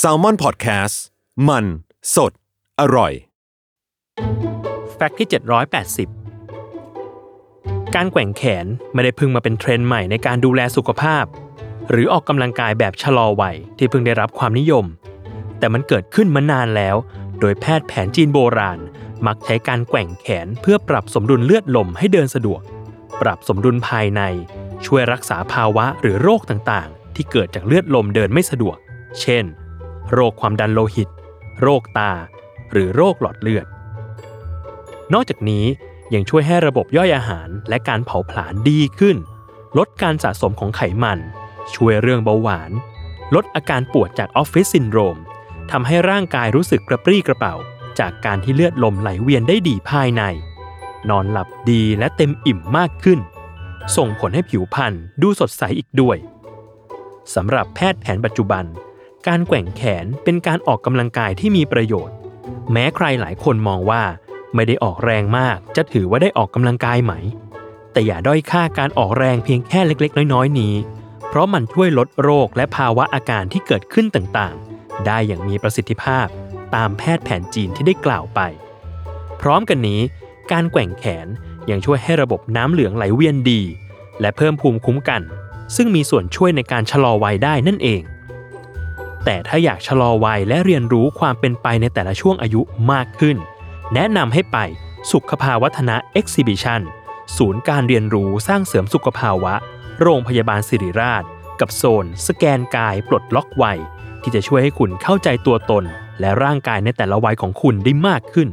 s a l ม o n PODCAST มัน สด อร่อย แฟกต์ที่ 780 การแกว่งแขนไม่ได้เพิ่งมาเป็นเทรนด์ใหม่ในการดูแลสุขภาพ หรือออกกำลังกายแบบชะลอวัยที่เพิ่งได้รับความนิยม แต่มันเกิดขึ้นมานานแล้ว โดยแพทย์แผนจีนโบราณ มักใช้การแกว่งแขนเพื่อปรับสมดุลเลือดลมให้เดินสะดวก ปรับสมดุลภายใน ช่วยรักษาภาวะหรือโรคต่างๆ ที่เกิดจากเลือดลมเดินไม่สะดวก เช่น โรคความดันโลหิต โรคตา หรือโรคหลอดเลือด นอกจากนี้ยังช่วยให้ระบบย่อยอาหารและการเผาผลาญดีขึ้น ลดการสะสมของไขมัน ช่วยเรื่องเบาหวาน ลดอาการปวดจากออฟฟิศซินโดรมทำให้ร่างกายรู้สึกกระปรี้กระเปร่า จากการที่เลือดลมไหลเวียนได้ดีภายใน นอนหลับดีและเต็มอิ่มมากขึ้น ส่งผลให้ผิวพรรณดูสดใสอีกด้วย สำหรับแพทย์แผนปัจจุบัน การแกว่งแขนเป็นการออกกำลังกายที่มีประโยชน์ แม้ใครหลายคนมองว่าไม่ได้ออกแรงมาก จะถือว่าได้ออกกำลังกายไหม แต่อย่าด้อยค่าการออกแรงเพียงแค่เล็กๆ น้อยๆ นี้ เพราะมันช่วยลดโรคและภาวะอาการที่เกิดขึ้นต่างๆ ได้อย่างมีประสิทธิภาพตามแพทย์แผนจีนที่ได้กล่าวไป พร้อมกันนี้ การแกว่งแขนยังช่วยให้ระบบน้ำเหลืองไหลเวียนดี และเพิ่มภูมิคุ้มกัน ซึ่งมีส่วนช่วยในการชะลอวัยได้นั่นเอง แต่ถ้าอยากชะลอวัยและเรียนรู้ความเป็นไปในแต่ละช่วงอายุมากขึ้น แนะนำให้ไปสุขภาวัฒนะ Exhibition ศูนย์การเรียนรู้สร้างเสริมสุขภาวะ โรงพยาบาลสิริราช กับโซน สแกนกายปลดล็อกวัย ที่จะช่วยให้คุณเข้าใจตัวตน และร่างกายในแต่ละวัยของคุณได้มากขึ้น